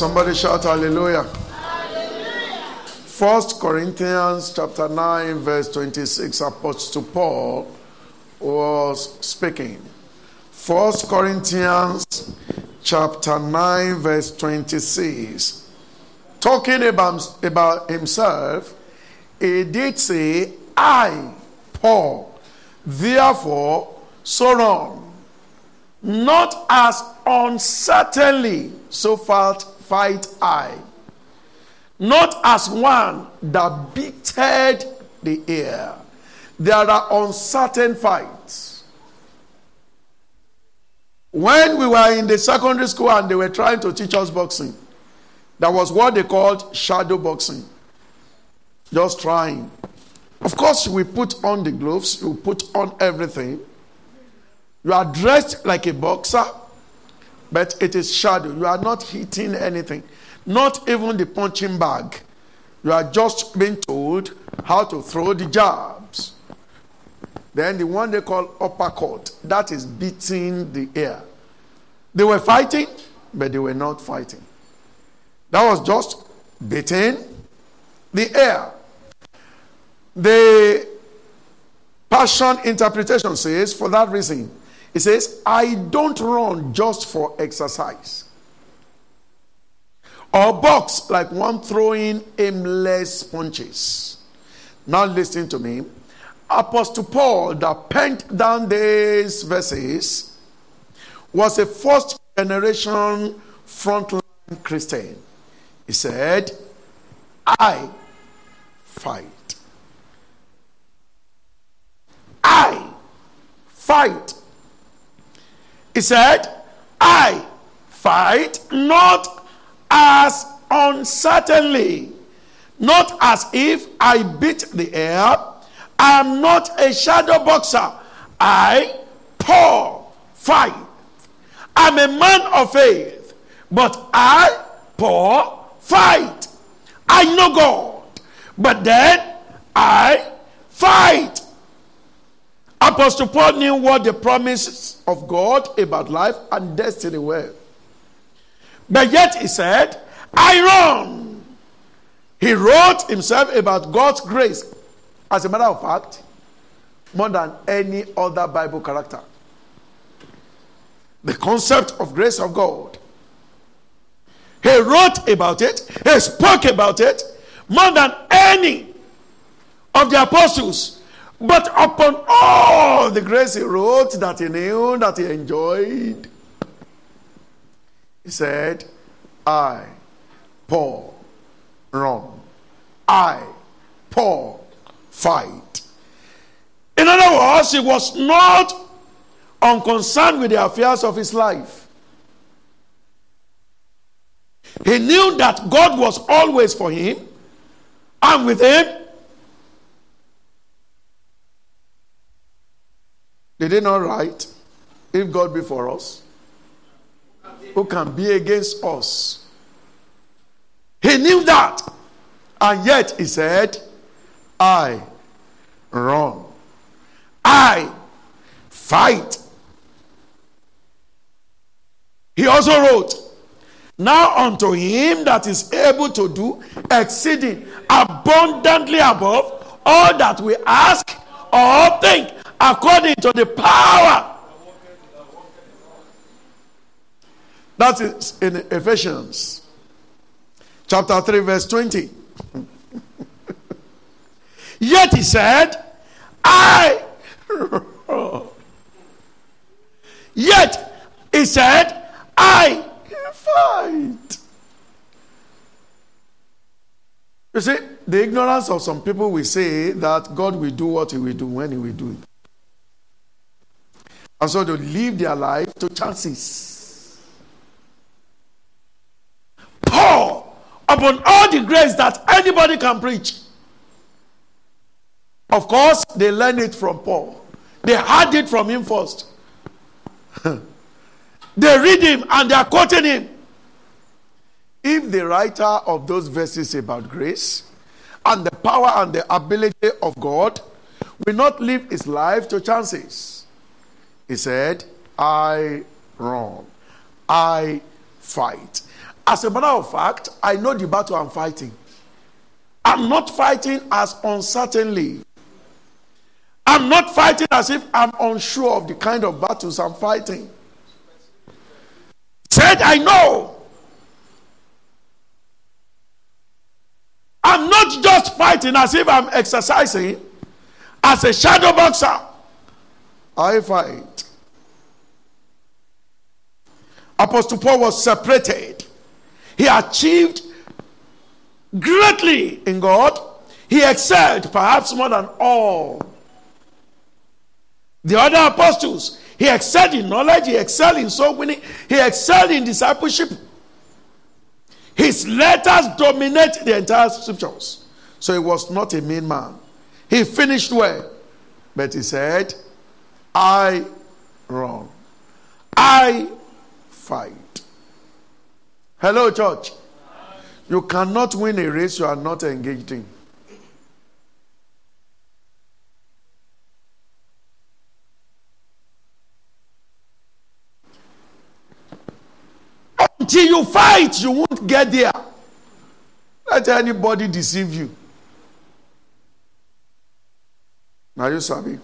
Somebody shout hallelujah. First Corinthians chapter 9, verse 26, Apostle Paul was speaking. First Corinthians chapter 9, verse 26. Talking about, about himself, he did say, I, Paul, therefore, so on, not as uncertainly, so fight, fight I not as one that beated the air. There are uncertain fights. When we were in the secondary school and they were trying to teach us boxing, that was what they called shadow boxing. Just trying. Of course, we put on the gloves, you put on everything. You are dressed like a boxer, but it is shadow. You are not hitting anything not even the punching bag. You are just being told how to throw the jabs. Then the one they call uppercut, that is beating the air. They were fighting, but they were not fighting. That was just beating the air. The Passion interpretation says, for that reason, it says, I don't run just for exercise or box like one throwing aimless punches. Now listen to me. Apostle Paul that penned down these verses was a first generation frontline Christian. He said, I fight. I fight. He said, I fight not as uncertainly, not as if I beat the air. I am not a shadow boxer. I, Paul, fight. I'm a man of faith, but I, Paul, fight. I know God, but then I fight. Apostle Paul knew what the promises of God about life and destiny were. But yet he said, I run. He wrote himself about God's grace. As a matter of fact, more than any other Bible character. The concept of grace of God. He wrote about it, he spoke about it more than any of the apostles. But upon all the grace he wrote that he knew, that he enjoyed, he said, I, Paul, run. I, Paul, fight. In other words, he was not unconcerned with the affairs of his life. He knew that God was always for him and with him. Did he not write, If God be for us, who can be against us. He knew that. And yet he said, I run. I fight. He also wrote, Now unto him that is able to do exceeding abundantly above all that we ask or think, according to the power That is in Ephesians chapter 3, verse 20. Yet he said, I. Yet he said, I fight. You see, the ignorance of some people will say that God will do what he will do when he will do it. And so they live their life to chances. Paul, upon all the grace that anybody can preach. Of course, they learned it from Paul. They heard it from him first. they read him and they are quoting him. If the writer of those verses about grace and the power and the ability of God will not live his life to chances, he said, I run, I fight. as a matter of fact, I know the battle I'm fighting. I'm not fighting as uncertainly. I'm not fighting as if I'm unsure of the kind of battles I'm fighting. Said, I know. I'm not just fighting as if I'm exercising as a shadow boxer. I fight. Apostle Paul was separated. He achieved greatly in God. He excelled perhaps more than all the other apostles. He excelled in knowledge, he excelled in soul winning, he excelled in discipleship. His letters dominate the entire scriptures. So he was not a mean man. He finished well. But he said, I run. I fight. Hello, church. You cannot win a race you are not engaged in. Until you fight, you won't get there. Let anybody deceive you. Now you sabi.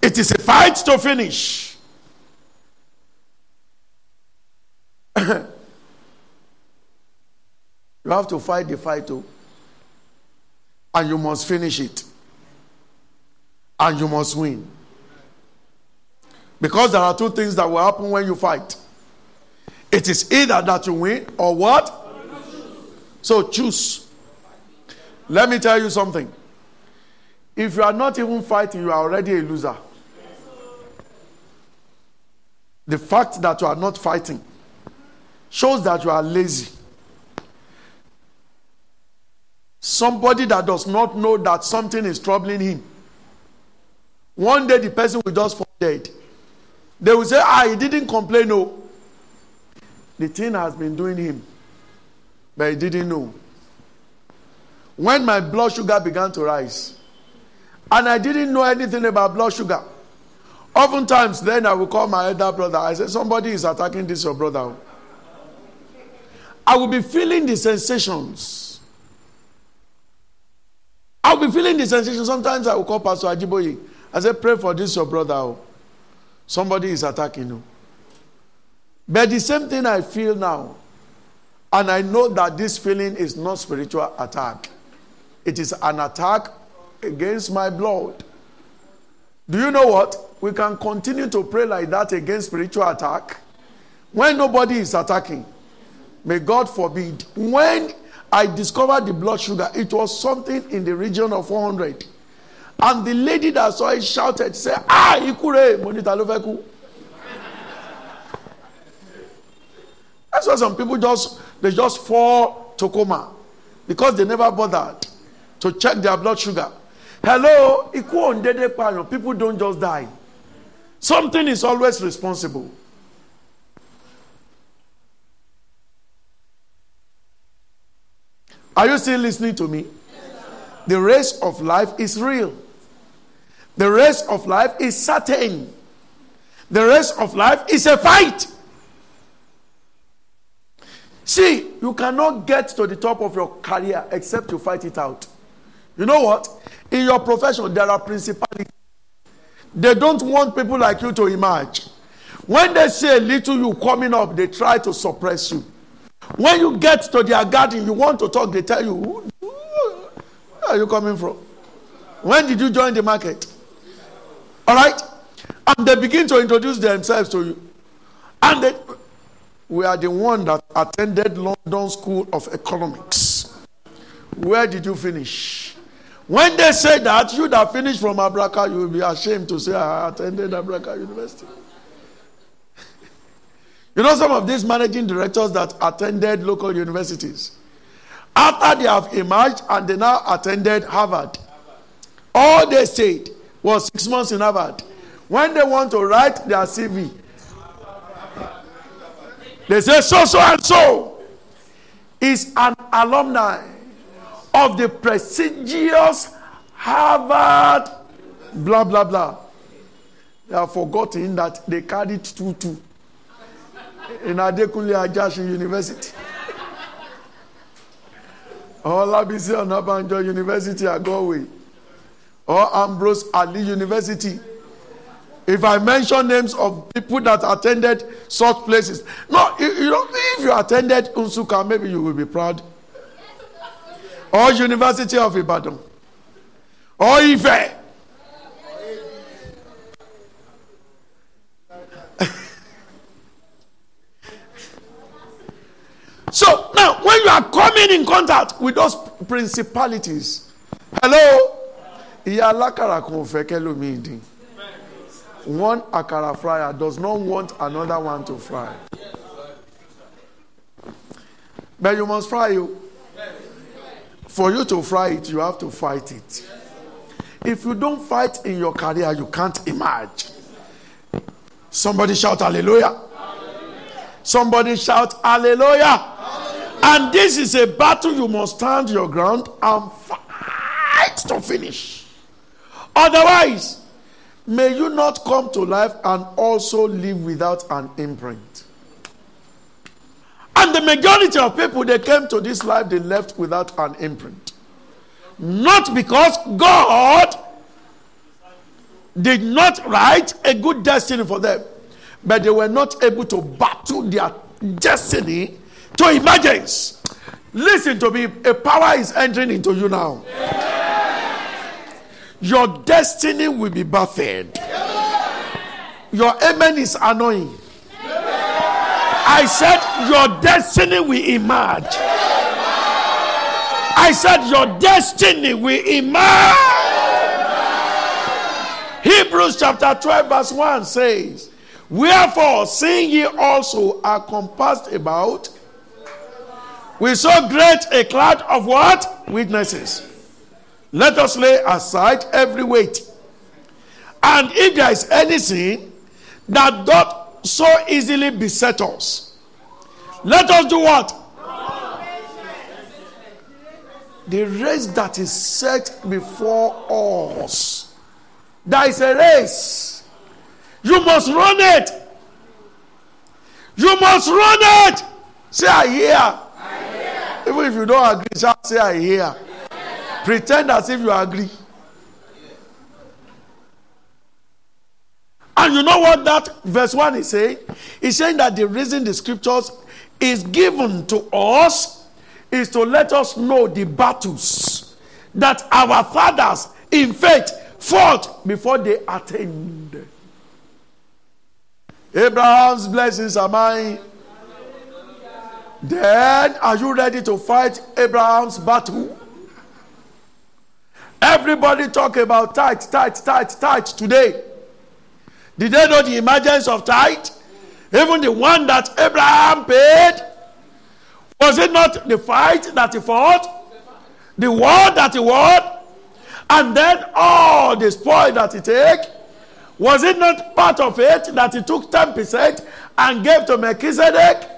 It is a fight to finish. you have to fight the fight too. And you must finish it. And you must win. Because there are two things that will happen when you fight. It is either that you win or what? So choose. Let me tell you something. If you are not even fighting, you are already a loser. The fact that you are not fighting shows that you are lazy. Somebody that does not know that something is troubling him. One day the person will just fall dead. They will say, ah, he didn't complain, no. The thing has been doing him, but he didn't know. When my blood sugar began to rise, and I didn't know anything about blood sugar, oftentimes then I will call my elder brother. I say, somebody is attacking this your brother. I will be feeling the sensations. I'll be feeling the sensations. Sometimes I will call Pastor Ajiboye. I say, pray for this your brother. Oh. Somebody is attacking you. But the same thing I feel now, and I know that this feeling is not spiritual attack. It is an attack against my blood. Do you know what? We can continue to pray like that against spiritual attack when nobody is attacking. May God forbid. When I discovered the blood sugar, it was something in the region of 400. And the lady that saw it shouted, say, Ah, ikure, monita loveku. That's why some people just they just fall to coma because they never bothered to check their blood sugar. Hello, people don't just die. Something is always responsible. Are you still listening to me? The race of life is real. The race of life is certain. The race of life is a fight. See, you cannot get to the top of your career except you fight it out. You know what? In your profession, there are principalities. They don't want people like you to emerge. When they see a little you coming up, they try to suppress you. When you get to their garden, you want to talk, they tell you, where are you coming from? When did you join the market? All right? And they begin to introduce themselves to you. And they, we are the one that attended London School of Economics. Where did you finish? When they say that, you that finished from Abraka, you will be ashamed to say, I attended Abraka University. you know, some of these managing directors that attended local universities, after they have emerged and they now attended Harvard, all they said was six months in Harvard. When they want to write their CV, they say so, so, and so is an alumni of the prestigious Harvard, blah, blah, blah. They have forgotten that they carried two, two. in Adekunle Ajasin University. Or Labisi Onabanjo University Galway. Or Ambrose Ali University. If I mention names of people that attended such places, no, you, you know, if you attended Unsuka, maybe you will be proud. Or University of Ibadan. Or Ife. so now, when you are coming in contact with those principalities, hello, one akara fryer does not want another one to fry but you must fry you for you to fry it you have to fight it. If you don't fight in your career you can't emerge. Somebody shout hallelujah. Somebody shout hallelujah. And this is a battle you must stand your ground and fight to finish. Otherwise may you not come to life and also live without an imprint. And the majority of people they came to this life, they left without an imprint. Not because God did not write a good destiny for them, but they were not able to battle their destiny to emergence. Listen to me, a power is entering into you now. Your destiny will be buffeted. Your amen is annoying. I said, Your destiny will emerge. I said, Your destiny will emerge. Hebrews chapter 12, verse 1 says, Wherefore, seeing ye also are compassed about with so great a cloud of what? Witnesses. Let us lay aside every weight. And if there is anything that doth so easily beset us, let us do what? The race that is set before us. There is a race. You must run it. You must run it. Say, I hear. Even if you don't agree, just say, I hear. Pretend as if you agree. And you know what that verse 1 is saying? It's saying that the reason the scriptures is given to us is to let us know the battles that our fathers in faith fought before they attained. Abraham's blessings are mine. Then, are you ready to fight Abraham's battle? Everybody talk about tight, tight, tight, tight today. Did they know the emergence of tithe? Even the one that Abraham paid. Was it not the fight that he fought? The war that he won? And then all the spoil that he take? Was it not part of it that he took 10% and gave to Melchizedek?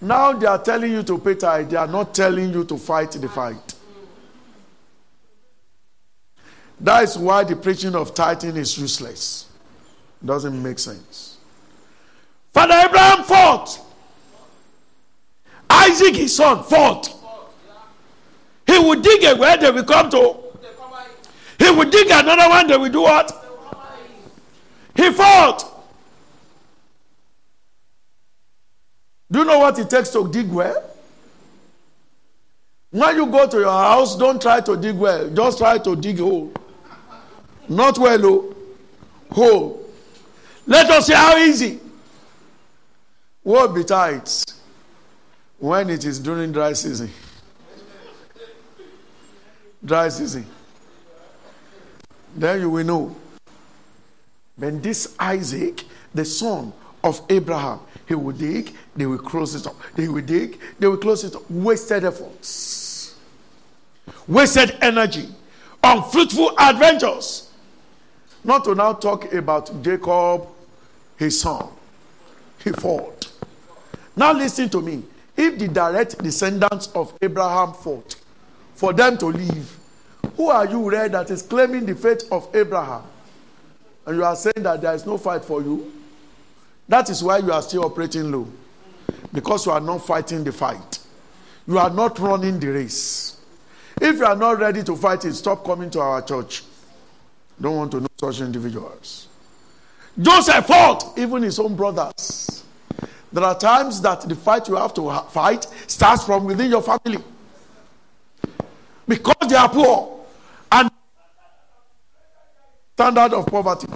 Now they are telling you to pay tithe. They are not telling you to fight the fight. That is why the preaching of tithing is useless. Doesn't make sense. Father Abraham fought. Isaac, his son, fought. He would dig a well, they will come to. He would dig another one, they will do what? He fought. Do you know what it takes to dig well? When you go to your house, don't try to dig well. Just try to dig hole. Not well, oh. Hole. Let us see how easy. What betides when it is during dry season? Dry season. Then you will know. When this Isaac, the son of Abraham, he will dig, they will close it up. They will dig, they will close it up. Wasted efforts, wasted energy, unfruitful adventures. Not to now talk about Jacob, his son. He fought. Now listen to me. If the direct descendants of Abraham fought for them to live, who are you, Red, that is claiming the faith of Abraham? And you are saying that there is no fight for you? That is why you are still operating low. Because you are not fighting the fight. You are not running the race. If you are not ready to fight it, stop coming to our church. Don't want to know such individuals. Joseph fought even his own brothers. There are times that the fight you have to fight starts from within your family. Because they are poor and standard of poverty.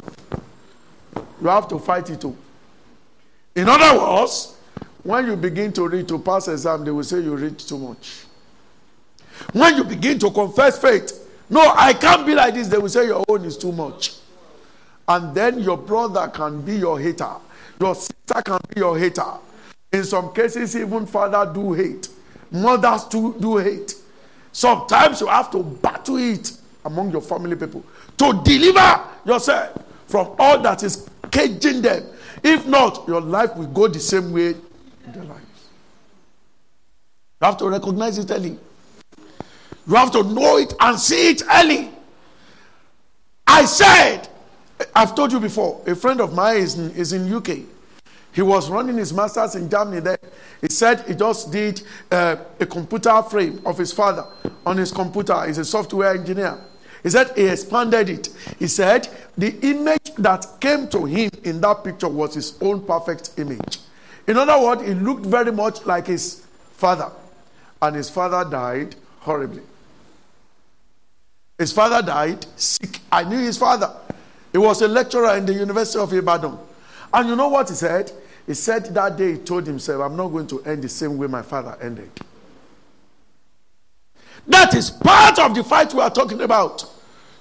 You have to fight it too. In other words, when you begin to read to pass exam, they will say you read too much. When you begin to confess faith, no, I can't be like this, they will say your own is too much. And then your brother can be your hater, your sister can be your hater. In some cases, even father do hate, mothers too do hate. Sometimes you have to battle it among your family people to deliver yourself from all that is caging them. If not, your life will go the same way their lives. You have to recognize it early. You have to know it and see it early. I said, I've told you before, a friend of mine is in, is in UK. He was running his master's in Germany there. He said he just did uh, a computer frame of his father on his computer. He's a software engineer. He said he expanded it. He said the image that came to him in that picture was his own perfect image. In other words, he looked very much like his father. And his father died horribly. His father died sick. I knew his father. He was a lecturer in the University of Ibadan. And you know what he said? He said that day he told himself, I'm not going to end the same way my father ended. That is part of the fight we are talking about.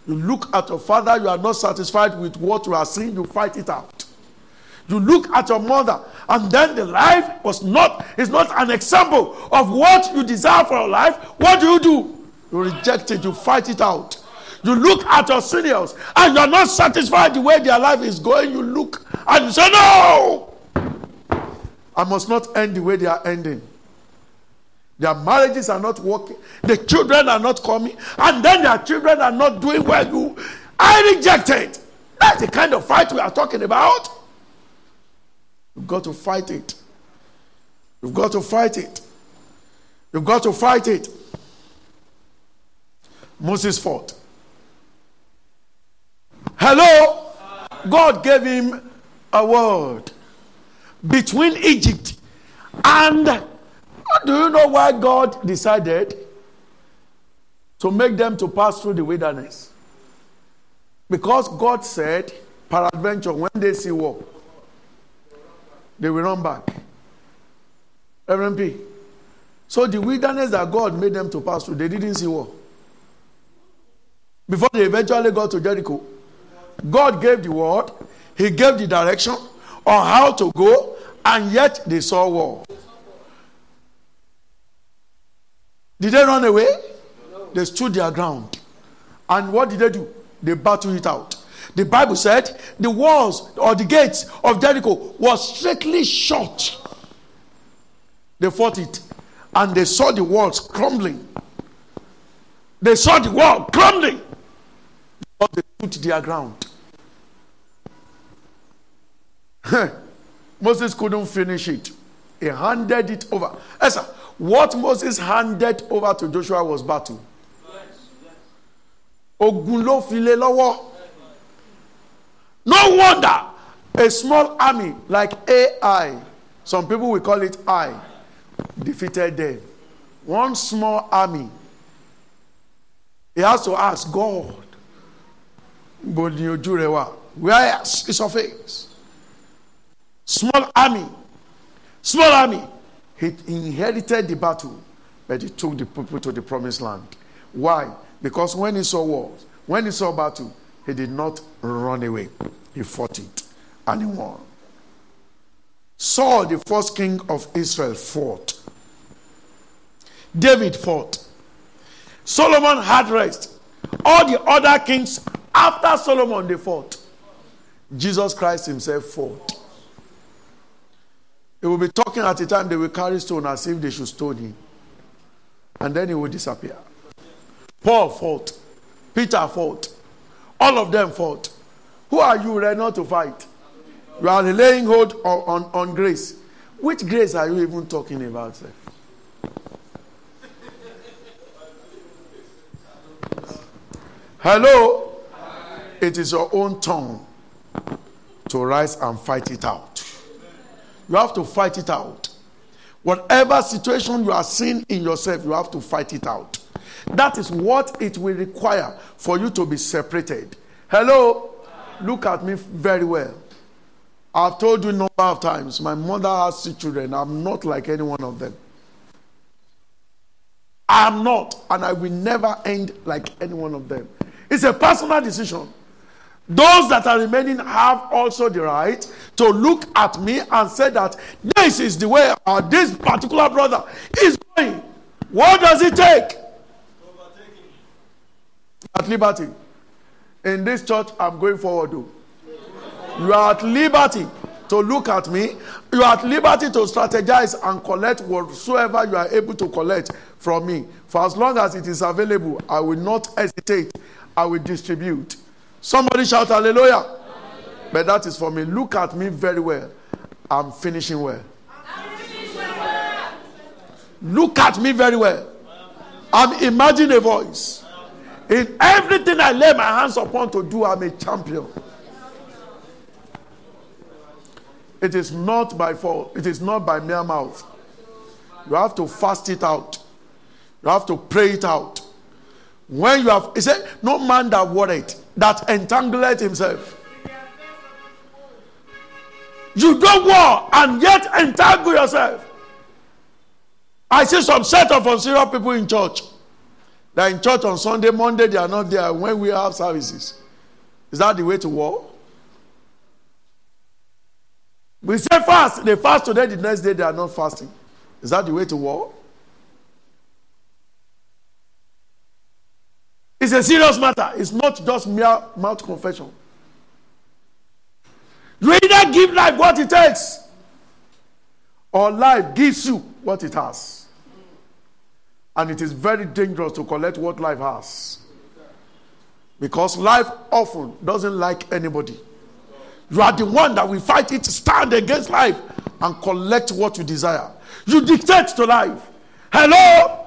You look at your father, you are not satisfied with what you are seeing, you fight it out. You look at your mother, and then the life was not, is not an example of what you desire for your life. What do you do? You reject it, you fight it out. You look at your seniors and you're not satisfied the way their life is going. You look and you say, No, I must not end the way they are ending. Their marriages are not working, the children are not coming, and then their children are not doing well. You, I reject it. That's the kind of fight we are talking about. You've got to fight it. You've got to fight it. You've got to fight it. Moses fought. Hello? God gave him a word between Egypt and do you know why God decided to make them to pass through the wilderness? Because God said, peradventure, when they see war, they will run back. Reverend P. So the wilderness that God made them to pass through, they didn't see war before they eventually got to Jericho. God gave the word, He gave the direction on how to go, and yet they saw war. Did they run away? They stood their ground. And what did they do? They battled it out. The Bible said the walls or the gates of Jericho was strictly shut. They fought it and they saw the walls crumbling. They saw the wall crumbling but they put their ground. Moses couldn't finish it. He handed it over. Yes, sir. What Moses handed over to Joshua was battle. Ogun ló lọ́wọ́. No wonder a small army like Ai, some people will call it I, defeated them. One small army. He has to ask God, where is your face? Small army. Small army. He inherited the battle, but he took the people to the promised land. Why? Because when he saw wars, when he saw battle, he did not run away. He fought it and he won. Saul, the first king of Israel, fought. David fought. Solomon had rest. All the other kings after Solomon, they fought. Jesus Christ himself fought. He will be talking at a time they will carry stone as if they should stone him. And then he will disappear. Paul fought. Peter fought. All of them fought. Who are you ready not to fight? You are laying hold on, on, on grace. Which grace are you even talking about, sir? Hello? It is your own tongue to rise and fight it out. You have to fight it out. Whatever situation you are seeing in yourself, you have to fight it out. That is what it will require for you to be separated. Hello? Look at me very well. I've told you a number of times, my mother has two children. I'm not like any one of them. I'm not, and I will never end like any one of them. It's a personal decision. Those that are remaining have also the right to look at me and say that this is the way this particular brother is going. What does it take? At liberty. In this church, I'm going forward. Though. You are at liberty to look at me. You are at liberty to strategize and collect whatsoever you are able to collect from me. For as long as it is available, I will not hesitate. I will distribute. Somebody shout hallelujah. hallelujah. But that is for me. Look at me very well. I'm finishing well. Look at me very well. I'm imagining a voice. In everything I lay my hands upon to do, I'm a champion. It is not by fault. It is not by mere mouth. You have to fast it out. You have to pray it out. When you have, he said, no man that worried that entangled himself. You don't war and yet entangle yourself. I see some set of unserious people in church. They're in church on Sunday, Monday, they are not there when we have services. Is that the way to war? We say fast, they fast today, the next day they are not fasting. Is that the way to war? It's a serious matter. It's not just mere mouth confession. You either give life what it takes, or life gives you what it has. And it is very dangerous to collect what life has. Because life often doesn't like anybody. You are the one that will fight it, stand against life, and collect what you desire. You dictate to life. Hello?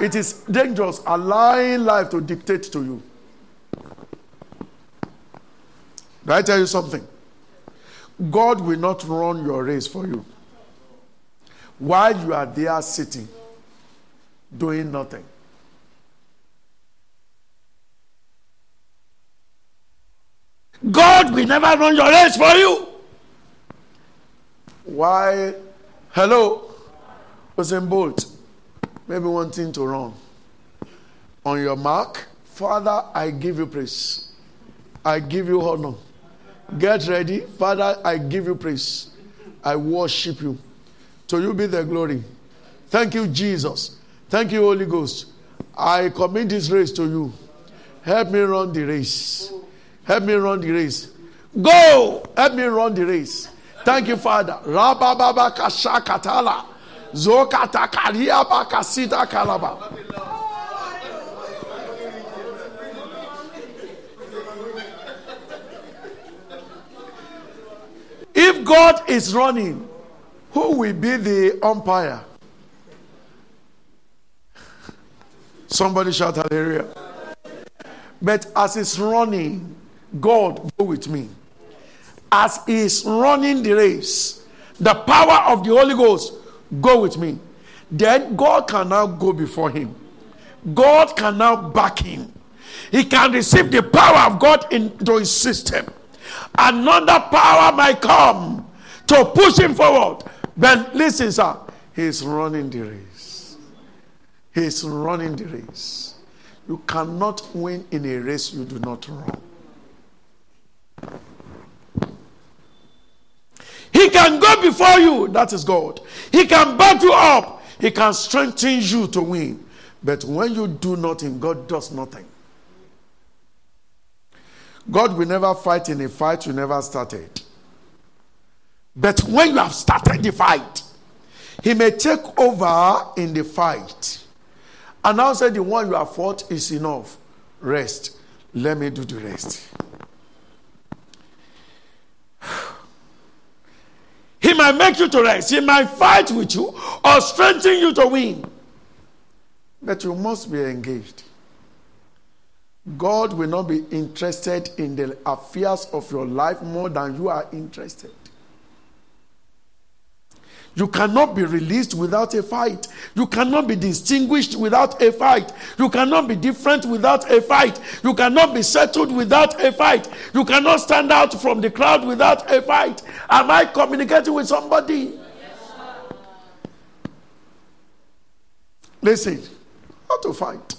It is dangerous allowing life to dictate to you. Did I tell you something? God will not run your race for you while you are there sitting, doing nothing. God will never run your race for you. Why? Hello, Usain Bolt maybe wanting to run. On your mark, Father, I give you praise. I give you honor. Get ready. Father, I give you praise. I worship you. To you be the glory. Thank you, Jesus. Thank you, Holy Ghost. I commit this race to you. Help me run the race. Help me run the race. Go! Help me run the race. Thank you, Father. Zokata kariaba kasita kalaba. If God is running, who will be the umpire? Somebody shout hallelujah. But as it's running, God go with me. As he's running the race, the power of the Holy Ghost Go with me. Then God can now go before him. God can now back him. He can receive the power of God into his system. Another power might come to push him forward. But listen, sir, he's running the race. He's running the race. You cannot win in a race you do not run. He can go before you. That is God. He can back you up. He can strengthen you to win. But when you do nothing, God does nothing. God will never fight in a fight you never started. But when you have started the fight, He may take over in the fight. And now say the one you have fought is enough. Rest. Let me do the rest. might make you to rest. He might fight with you or strengthen you to win. But you must be engaged. God will not be interested in the affairs of your life more than you are interested. You cannot be released without a fight. You cannot be distinguished without a fight. You cannot be different without a fight. You cannot be settled without a fight. You cannot stand out from the crowd without a fight. Am I communicating with somebody? Yes, Listen, how to fight.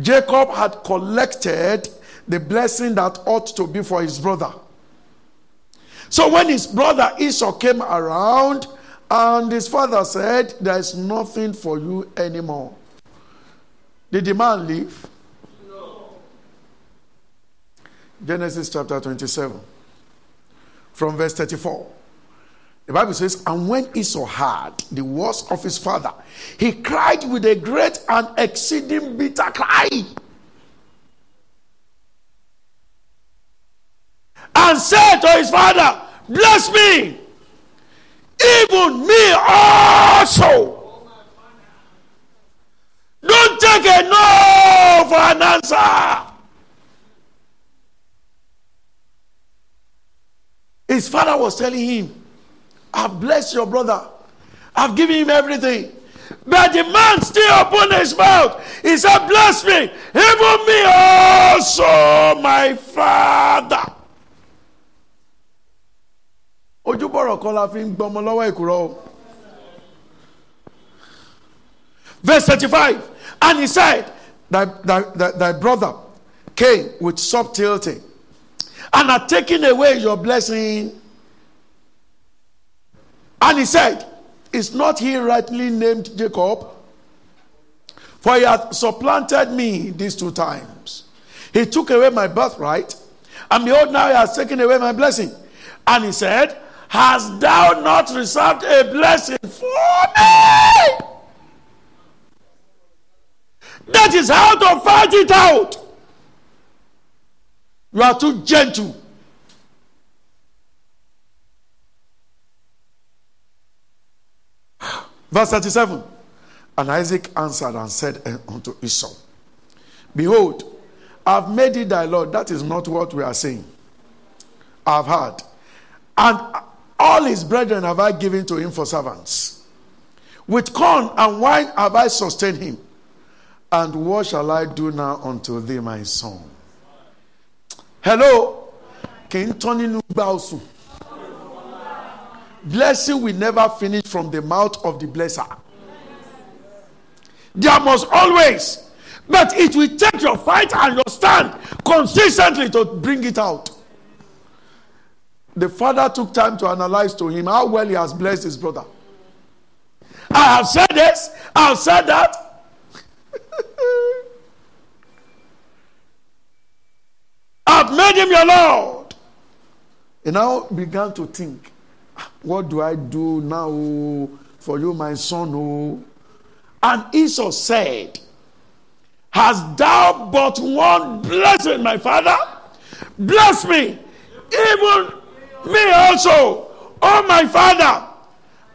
Jacob had collected the blessing that ought to be for his brother. So when his brother Esau came around, and his father said, There is nothing for you anymore. Did the man leave? No. Genesis chapter 27, from verse 34. The Bible says, And when Esau heard the words of his father, he cried with a great and exceeding bitter cry. And said to his father, Bless me, even me also. Don't take a no for an answer. His father was telling him, I've blessed your brother. I've given him everything. But the man still opened his mouth. He said, Bless me, even me also, my father. Ojúbọ̀rọ̀ kan la fi ń gbọmọ lọ́wọ́ ìkúrọ́ o. verse thirty-five and he said thy, thy, thy, thy brother came with subtlety and had taken away your blessing. And he said is not he rightly named jacob? For he hath supplanted me these two times. He took away my birthright and behold now he has taken away my blessing. And he said Hast thou not reserved a blessing for me? That is how to fight it out. You are too gentle. Verse 37 And Isaac answered and said eh, unto Esau, Behold, I have made thee thy Lord. That is not what we are saying. I have heard. And all his brethren have I given to him for servants. With corn and wine have I sustained him. And what shall I do now unto thee, my son? Hello? Blessing will never finish from the mouth of the blesser. There must always, but it will take your fight and your stand consistently to bring it out. The father took time to analyze to him how well he has blessed his brother. I have said this, I have said that. I've made him your Lord. He now began to think, ah, What do I do now for you, my son? And Esau said, Has thou but one blessing, my father? Bless me, even me also, oh my father.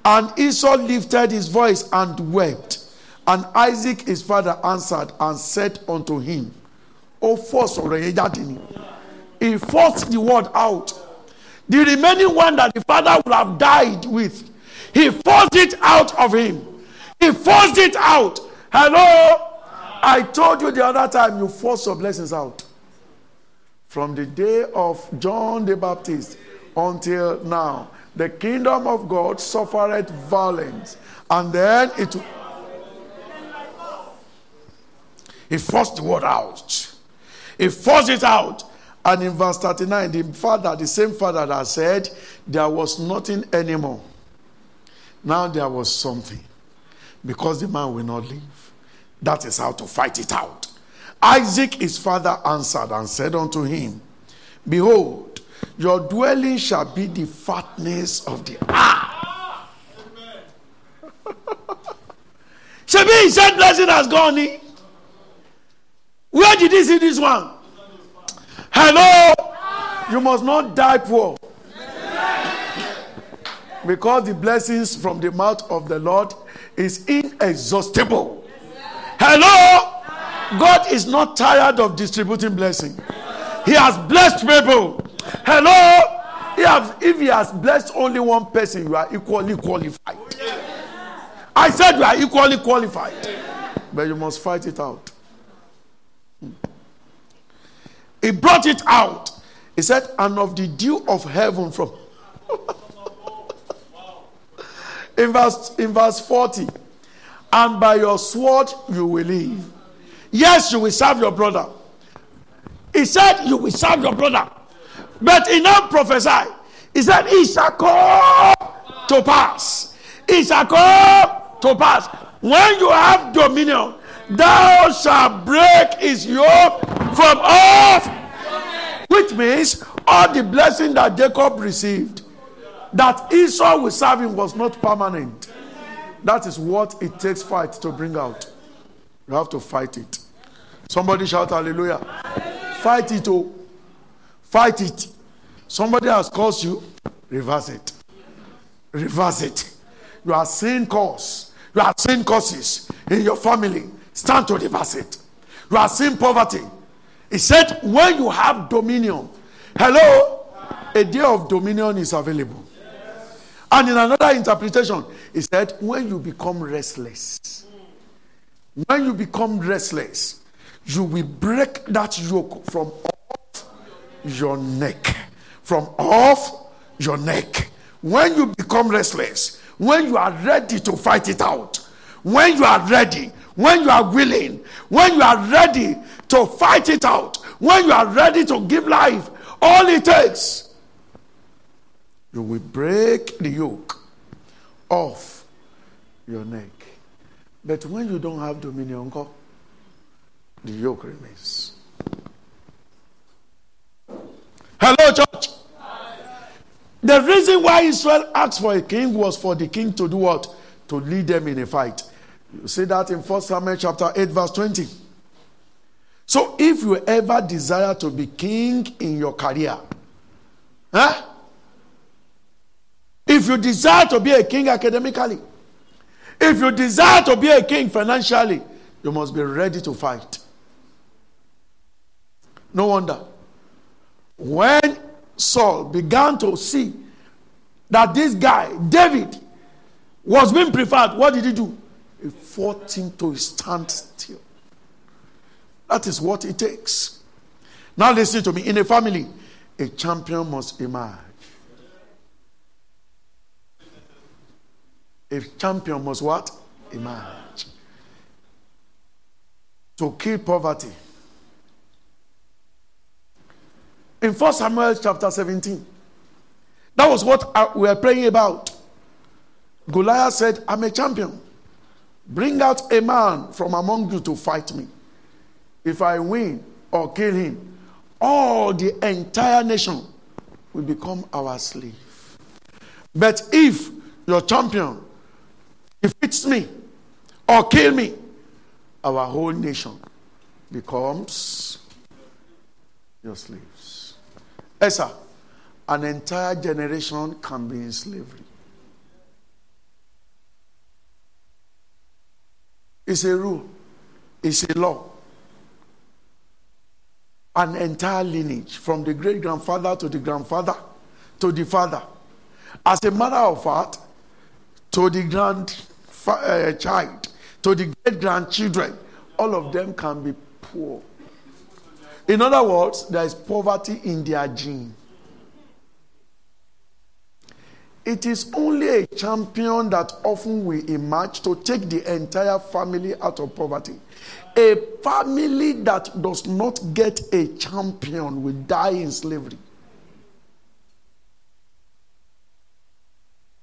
And Esau lifted his voice and wept. And Isaac his father answered and said unto him, O force He forced the word out. The remaining one that the father would have died with, he forced it out of him. He forced it out. Hello? I told you the other time you force your blessings out. From the day of John the Baptist, until now. The kingdom of God suffered violence, and then it. He forced the word out. He forced it out. And in verse 39, the father, the same father that said, There was nothing anymore. Now there was something. Because the man will not leave. That is how to fight it out. Isaac, his father, answered and said unto him, Behold, your dwelling shall be the fatness of the earth. Shebi, he said blessing has gone in. Where did he see this one? Hello? You must not die poor. Because the blessings from the mouth of the Lord is inexhaustible. Hello? God is not tired of distributing blessing. He has blessed people. Hello? He has, if he has blessed only one person, you are equally qualified. I said you are equally qualified. But you must fight it out. Hmm. He brought it out. He said, and of the dew of heaven from. in, verse, in verse 40, and by your sword you will live. Yes, you will serve your brother. He said, You will serve your brother. But he now prophesied. He said, It shall come to pass. It shall come to pass. When you have dominion, thou shalt break his yoke from off. Which means all the blessing that Jacob received, that Esau serve him was not permanent. That is what it takes fight to bring out. You have to fight it. Somebody shout hallelujah. Fight it, oh. Fight it. Somebody has caused you, reverse it. Reverse it. You are seeing cause. You are seeing causes in your family. Stand to reverse it. You are seeing poverty. He said, when you have dominion, hello, a day of dominion is available. And in another interpretation, he said, when you become restless, when you become restless, you will break that yoke from off your neck. From off your neck. When you become restless, when you are ready to fight it out, when you are ready, when you are willing, when you are ready to fight it out, when you are ready to give life, all it takes, you will break the yoke off your neck. But when you don't have dominion, uncle, the yoke remains. Hello, church. The reason why Israel asked for a king was for the king to do what? To lead them in a fight. You see that in 1 Samuel chapter 8, verse 20. So if you ever desire to be king in your career, huh? if you desire to be a king academically, if you desire to be a king financially, you must be ready to fight. No wonder. When Saul began to see that this guy, David, was being preferred, what did he do? He fought him to stand still. That is what it takes. Now, listen to me. In a family, a champion must emerge. A champion must what? Emerge. To kill poverty in 1 Samuel chapter 17. That was what uh, we were praying about. Goliath said, I'm a champion. Bring out a man from among you to fight me. If I win or kill him, all the entire nation will become our slave. But if your champion defeats me or kill me, our whole nation becomes your slave. Esa, an entire generation can be in slavery. It's a rule, it's a law. An entire lineage from the great grandfather to the grandfather to the father. As a matter of fact, to the grandchild, uh, to the great grandchildren, all of them can be poor. In other words, there is poverty in their gene. It is only a champion that often will emerge to take the entire family out of poverty. A family that does not get a champion will die in slavery.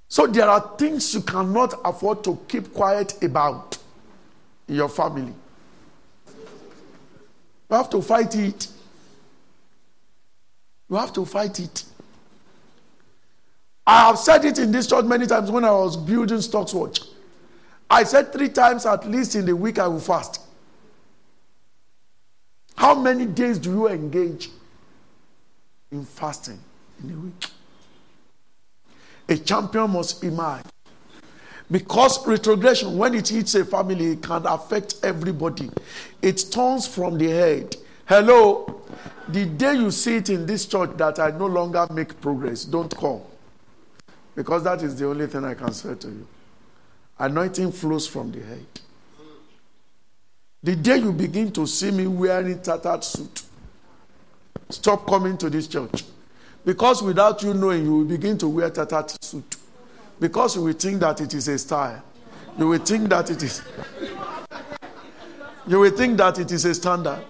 So there are things you cannot afford to keep quiet about in your family. You have to fight it. You have to fight it. I have said it in this church many times when I was building Stocks Watch. I said three times at least in the week I will fast. How many days do you engage in fasting in a week? A champion must emerge. Because retrogression, when it hits a family, it can affect everybody. It turns from the head. Hello? The day you see it in this church that I no longer make progress, don't come. Because that is the only thing I can say to you. Anointing flows from the head. The day you begin to see me wearing tattered suit, stop coming to this church. Because without you knowing, you will begin to wear tattered suit. Because you will think that it is a style. You will think that it is. You will think that it is a standard.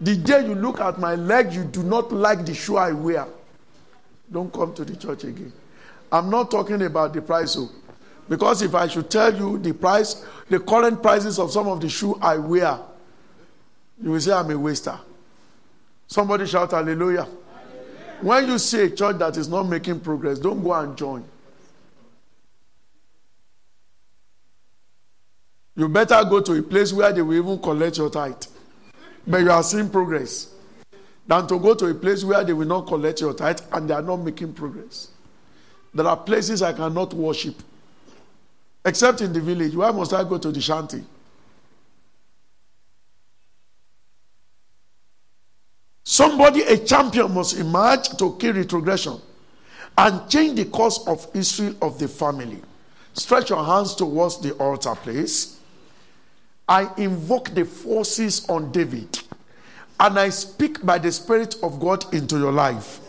The day you look at my leg, you do not like the shoe I wear. Don't come to the church again. I'm not talking about the price. Oh. Because if I should tell you the price, the current prices of some of the shoe I wear, you will say I'm a waster. Somebody shout hallelujah. hallelujah. When you see a church that is not making progress, don't go and join. You better go to a place where they will even collect your tithe. But you are seeing progress. Than to go to a place where they will not collect your tithe and they are not making progress. There are places I cannot worship. Except in the village. Why must I go to the shanty? Somebody, a champion, must emerge to kill retrogression and change the course of history of the family. Stretch your hands towards the altar, please. I invoke the forces on David and I speak by the Spirit of God into your life.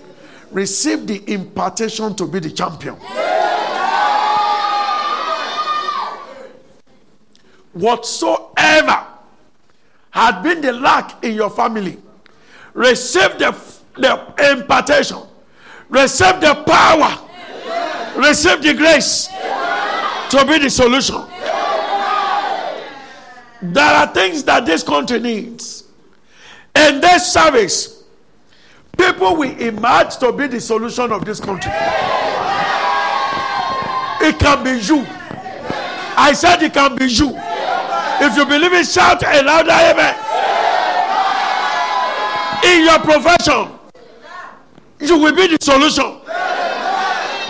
Receive the impartation to be the champion. Whatsoever had been the lack in your family, receive the, the impartation, receive the power, receive the grace to be the solution. There are things that this country needs. In this service, people will emerge to be the solution of this country. It can be you. I said it can be you. If you believe it, shout a louder amen. In your profession, you will be the solution.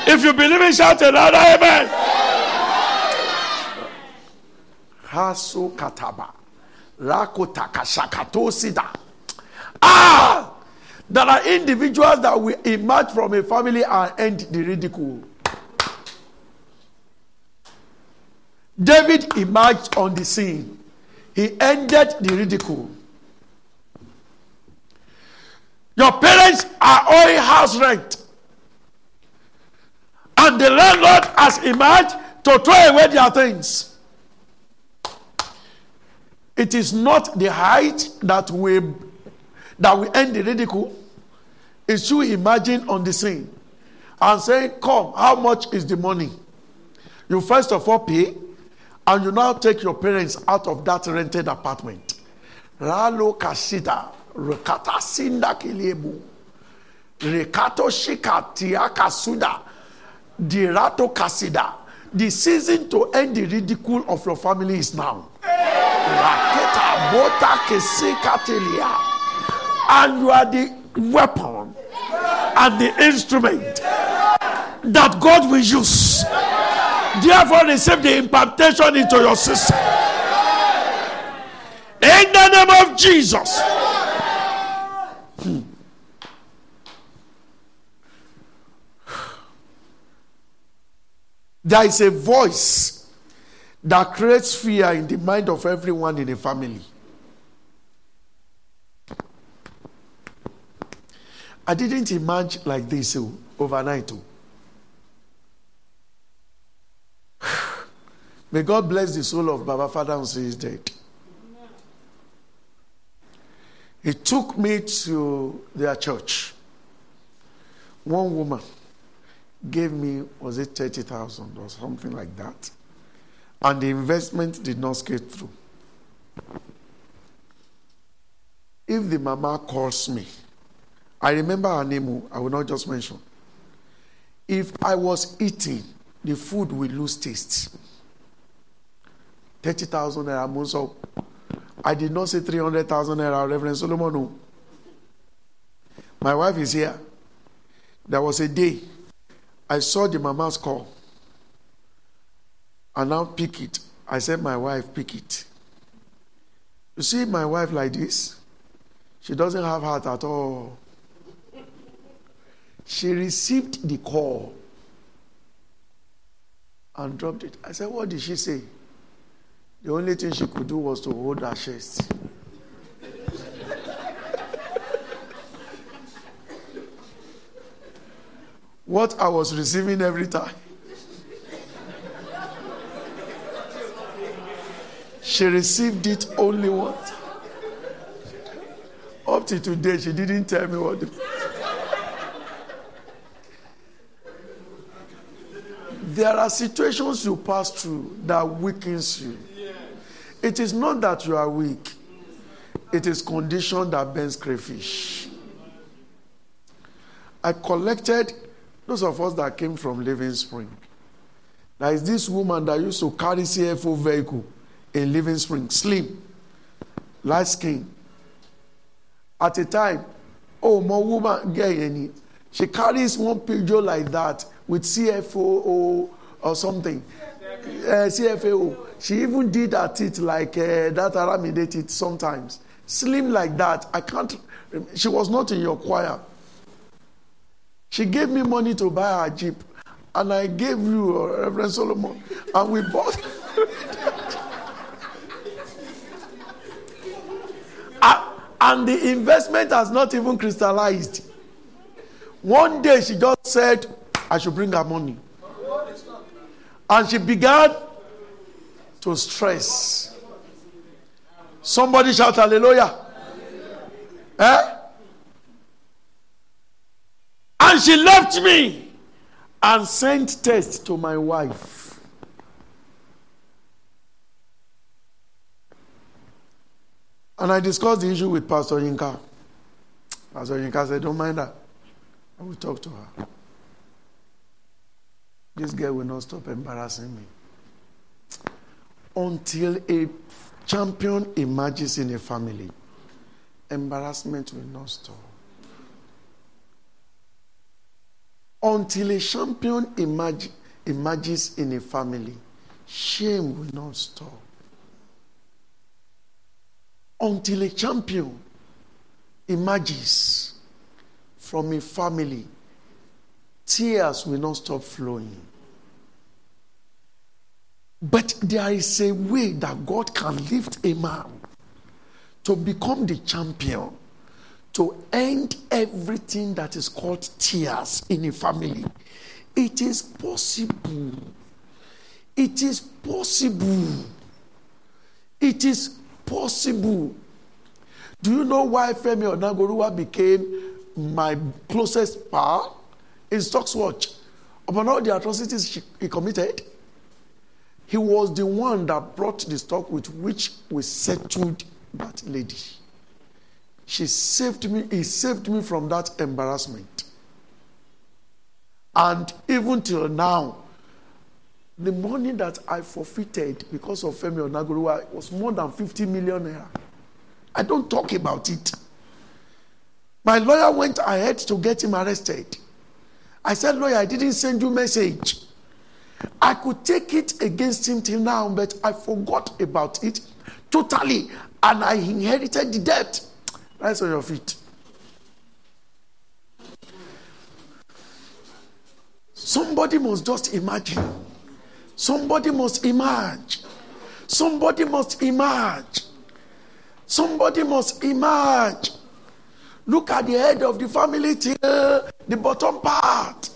If you believe it, shout a louder amen. Haso kataba. Rako takashakatosida. Ah! There are individuals that will emerge from a family and end the ridicule. David emerged on the scene. He ended the ridicule. Your parents are owing house rent. And the landlord has emerged to throw away their things. It is not the height that we that we end the ridicule. It's you imagine on the scene and saying, Come, how much is the money? You first of all pay, and you now take your parents out of that rented apartment. Ralo kashida, rekata sinda kilebu, rekato shikatia kasuda, dirato kasida. The season to end the ridicule of your family is now. And you are the weapon and the instrument that God will use. Therefore, receive the impartation into your system. In the name of Jesus. Hmm. There is a voice that creates fear in the mind of everyone in a family. I didn't imagine like this oh, overnight. Oh. May God bless the soul of Baba Father say he's dead. He took me to their church. One woman gave me, was it 30,000 or something like that? And the investment did not skate through. If the mama calls me, I remember her name, oh, I will not just mention. If I was eating, the food will lose taste. 30,000 naira most of. I did not say 300,000 naira, Reverend Solomon. No. My wife is here. There was a day I saw the mama's call. And now pick it. I said, My wife, pick it. You see my wife like this? She doesn't have heart at all. She received the call and dropped it. I said, What did she say? The only thing she could do was to hold her chest. what I was receiving every time. She received it only once. Up to today, she didn't tell me what. The... there are situations you pass through that weakens you. It is not that you are weak. It is condition that bends crayfish. I collected those of us that came from Living Spring. There is this woman that used to carry CFO vehicle in Living Spring, slim, light skin. At a time, oh, my woman, get any. She carries one picture like that with CFO or, something. Uh, CFAO. She even did at it like uh, that Aramide it sometimes. Slim like that. I can't. She was not in your choir. She gave me money to buy her Jeep. And I gave you, uh, Reverend Solomon. And we bought. uh, and the investment has not even crystallized. One day she just said, I should bring her money. And she began to stress. Somebody shout hallelujah. Eh? And she left me and sent text to my wife. And I discussed the issue with Pastor Yinka. Pastor Yinka said, Don't mind her. I will talk to her. This girl will not stop embarrassing me. Until a champion emerges in a family, embarrassment will not stop. Until a champion emerge, emerges in a family, shame will not stop. Until a champion emerges from a family, tears will not stop flowing. But there is a way that God can lift a man to become the champion to end everything that is called tears in a family. It is possible. It is possible. It is possible. Do you know why Femi Onagoruwa became my closest pal? In Stocks Watch. Upon all the atrocities he committed, he was the one that brought the stock with which we settled that lady. She saved me, he saved me from that embarrassment. And even till now, the money that I forfeited because of Femi Onagoruwa was more than 50 million naira. I don't talk about it. My lawyer went ahead to get him arrested. I said, Lawyer, I didn't send you message. I could take it against him till now, but I forgot about it totally, and I inherited the debt. Rise on your feet. Somebody must just imagine. Somebody must emerge. Somebody must emerge. Somebody must emerge. Look at the head of the family till the bottom part.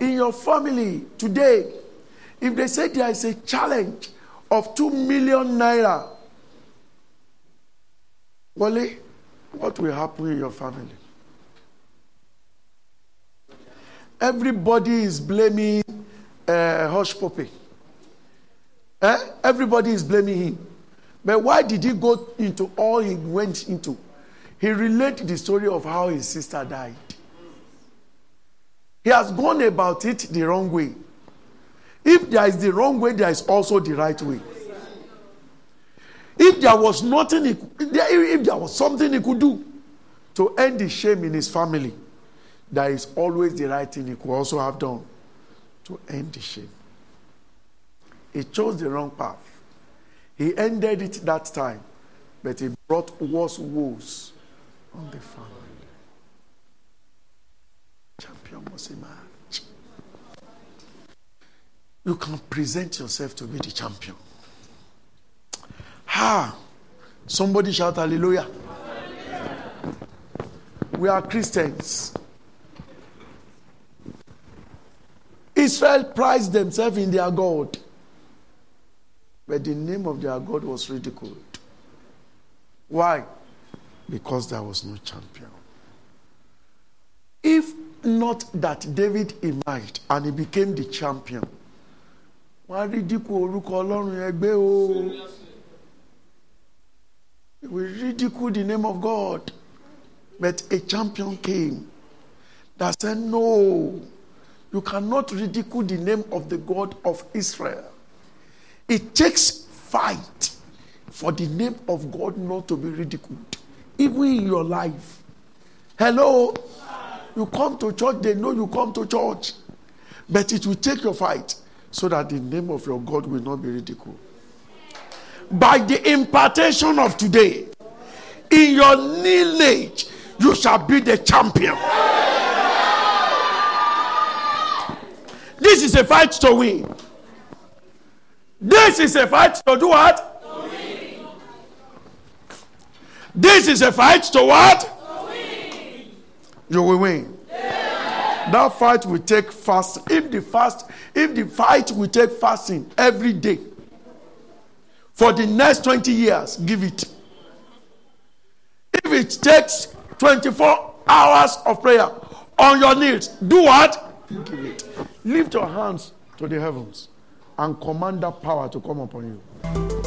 In your family today, if they say there is a challenge of 2 million naira Wale, what will happen in your family? Everybody is blaming uh, Hushpuppi. Eh? Everybody is blaming him. But why did he go into all he went into? He related the story of how his sister died. He has gone about it the wrong way. If there is the wrong way, there is also the right way. If there was nothing, he, if there was something he could do to end the shame in his family, there is always the right thing he could also have done to end the shame. He chose the wrong path. He ended it that time, but he brought worse woes on the family. Champion must emerge. You can present yourself to be the champion. Ha! Somebody shout hallelujah. We are Christians. Israel prized themselves in their God. But the name of their God was ridiculed. Why? Because there was no champion. If not that David emerged and he became the champion, á ridicule. We ridicule the name of God. But a champion came that said, No, you cannot ridicule the name of the God of Israel. It takes fight for the name of God not to be ridiculed, even in your life. Hello? You come to church, they know you come to church. But it will take your fight so that the name of your God will not be ridiculed. By the impartation of today, in your lineage, you shall be the champion. This is a fight to win. This is a fight to do what? To win. This is a fight to what? To win. You will win. Yeah. That fight will take fast. If the fast, if the fight will take fasting every day for the next 20 years, give it. If it takes 24 hours of prayer on your knees, do what? Give it. Lift your hands to the heavens and command that power to come upon you.